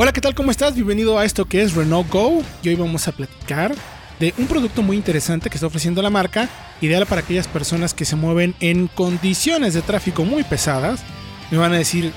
Hola, ¿qué tal? ¿Cómo estás? Bienvenido a esto que es Renault Go y hoy vamos a platicar de un producto muy interesante que está ofreciendo la marca, ideal para aquellas personas que se mueven en condiciones de tráfico muy pesadas. Me van a decir,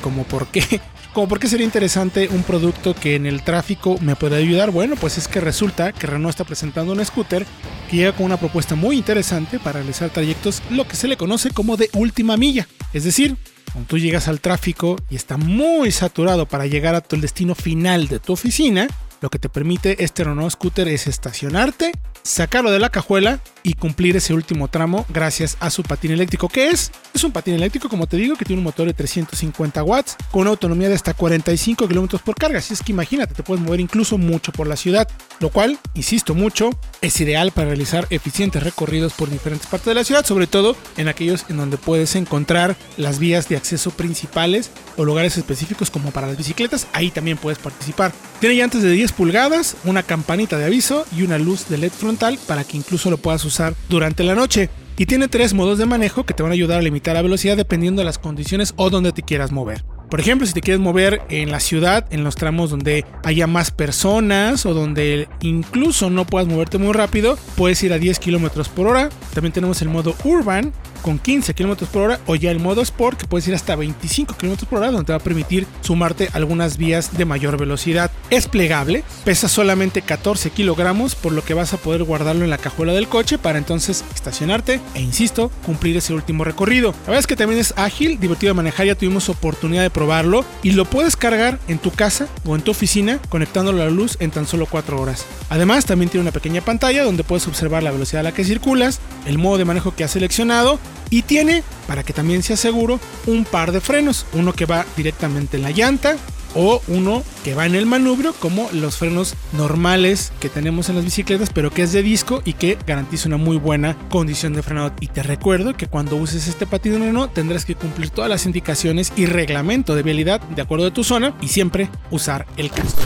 ¿cómo por qué? ¿Cómo por qué sería interesante un producto que en el tráfico me puede ayudar? Bueno, pues es que resulta que Renault está presentando un scooter que llega con una propuesta muy interesante para realizar trayectos lo que se le conoce como de última milla. Es decir, cuando tú llegas al tráfico y está muy saturado para llegar a tu destino final de tu oficina, lo que te permite este Renault Scooter es estacionarte, sacarlo de la cajuela y cumplir ese último tramo gracias a su patín eléctrico. ¿Qué es? Es un patín eléctrico, como te digo, que tiene un motor de 350 watts con autonomía de hasta 45 kilómetros por carga. Así es que imagínate, te puedes mover incluso mucho por la ciudad, lo cual, insisto mucho, es ideal para realizar eficientes recorridos por diferentes partes de la ciudad, sobre todo en aquellos en donde puedes encontrar las vías de acceso principales o lugares específicos como para las bicicletas. Ahí también puedes participar. Tiene llantas de 10 pulgadas, una campanita de aviso y una luz de LED frontal para que incluso lo puedas usar durante la noche. Y tiene tres modos de manejo que te van a ayudar a limitar la velocidad dependiendo de las condiciones o donde te quieras mover. Por ejemplo, si te quieres mover en la ciudad, en los tramos donde haya más personas o donde incluso no puedas moverte muy rápido, puedes ir a 10 km por hora. También tenemos el modo urban, con 15 km por hora o ya el modo Sport que puedes ir hasta 25 km por hora donde te va a permitir sumarte algunas vías de mayor velocidad. Es plegable, pesa solamente 14 kilogramos por lo que vas a poder guardarlo en la cajuela del coche para entonces estacionarte e insisto, cumplir ese último recorrido. La verdad es que también es ágil, divertido de manejar, ya tuvimos oportunidad de probarlo y lo puedes cargar en tu casa o en tu oficina conectándolo a la luz en tan solo 4 horas. Además también tiene una pequeña pantalla donde puedes observar la velocidad a la que circulas, el modo de manejo que has seleccionado y tiene, para que también sea seguro, un par de frenos. Uno que va directamente en la llanta o uno que va en el manubrio como los frenos normales que tenemos en las bicicletas pero que es de disco y que garantiza una muy buena condición de frenado. Y te recuerdo que cuando uses este patín Renault tendrás que cumplir todas las indicaciones y reglamento de vialidad de acuerdo a tu zona y siempre usar el casco.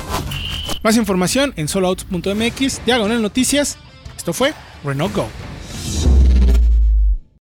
Más información en soloautos.mx diagonal noticias. Esto fue Renault Go